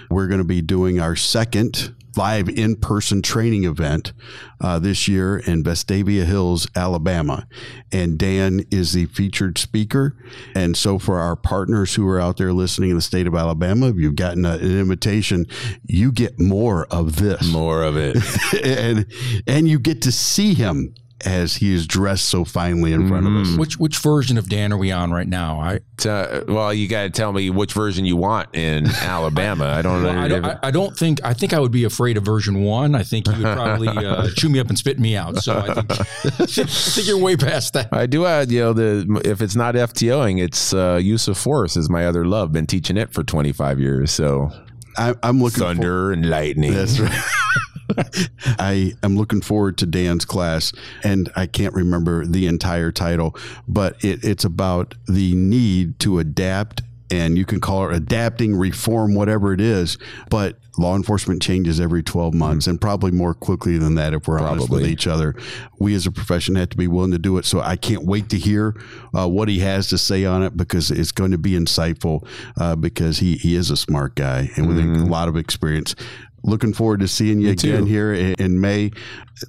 [SPEAKER 3] we're going to be doing our second live in person training event uh, this year in Vestavia Hills, Alabama. And Dan is the featured speaker. And so, for our partners who are out there listening in the state of Alabama, if you've gotten a, an invitation, you get more of this
[SPEAKER 4] more of it
[SPEAKER 3] and and you get to see him as he is dressed so finely in front of us.
[SPEAKER 2] Which which version of Dan are we on right now? I
[SPEAKER 4] Uh, well you got to tell me which version you want in Alabama I don't know
[SPEAKER 2] I don't, I, I don't think I think I would be afraid of version one. I think you would probably uh, chew me up and spit me out. So I think I think you're way past that.
[SPEAKER 4] I do add, you know, the if it's not FTOing, it's uh, use of force is my other love. Been teaching it for 25 years. So
[SPEAKER 3] I, I'm looking. For,
[SPEAKER 4] thunder and lightning.
[SPEAKER 3] that's right. I am looking forward to Dan's class, and I can't remember the entire title, but it, it's about the need to adapt. And you can call it adapting, reform, whatever it is. But law enforcement changes every 12 months and probably more quickly than that if we're honest with each other. We as a profession have to be willing to do it. So I can't wait to hear uh, what he has to say on it because it's going to be insightful uh, because he, he is a smart guy and with a lot of experience. Looking forward to seeing you again
[SPEAKER 4] too.
[SPEAKER 3] here in, in May.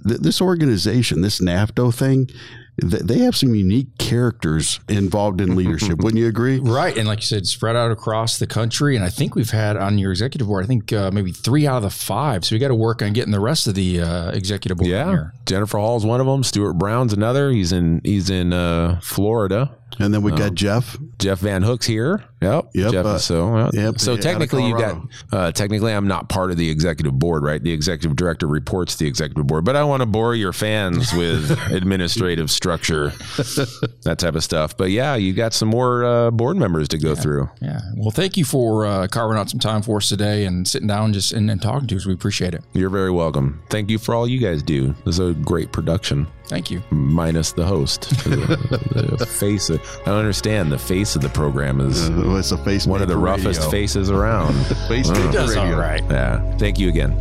[SPEAKER 3] This organization, this NAFTO thing, they have some unique characters involved in leadership. Wouldn't you agree?
[SPEAKER 2] Right. And like you said, spread out across the country. And I think we've had on your executive board, I think uh, maybe three out of the five. So we got to work on getting the rest of the uh, executive board in
[SPEAKER 4] Yeah,
[SPEAKER 2] here.
[SPEAKER 4] Jennifer Hall's one of them. Stuart Brown's another. He's in he's in uh, Florida.
[SPEAKER 3] And then we got Jeff.
[SPEAKER 4] Jeff Van Hook's here. Yep.
[SPEAKER 3] Yep,
[SPEAKER 4] Jeff
[SPEAKER 3] uh,
[SPEAKER 4] is so yeah.
[SPEAKER 3] yep,
[SPEAKER 4] so technically you got uh, technically I'm not part of the executive board, right? The executive director reports to the executive board, but I want to bore your fans with administrative structure, that type of stuff. But yeah, you got some more uh, board members to go through.
[SPEAKER 2] Yeah. Well, thank you for uh, carving out some time for us today and sitting down just and, and talking to us. We appreciate it.
[SPEAKER 4] You're very welcome. Thank you for all you guys do. This is a great production.
[SPEAKER 2] Thank you.
[SPEAKER 4] Minus the host, the, the face. Of, I don't understand. The face of the program is
[SPEAKER 3] Uh, it's a face
[SPEAKER 4] one of the roughest
[SPEAKER 3] radio.
[SPEAKER 4] faces around.
[SPEAKER 3] Face
[SPEAKER 4] Oh.
[SPEAKER 3] paper
[SPEAKER 2] That's
[SPEAKER 3] radio.
[SPEAKER 2] all right.
[SPEAKER 4] Yeah. Thank you again.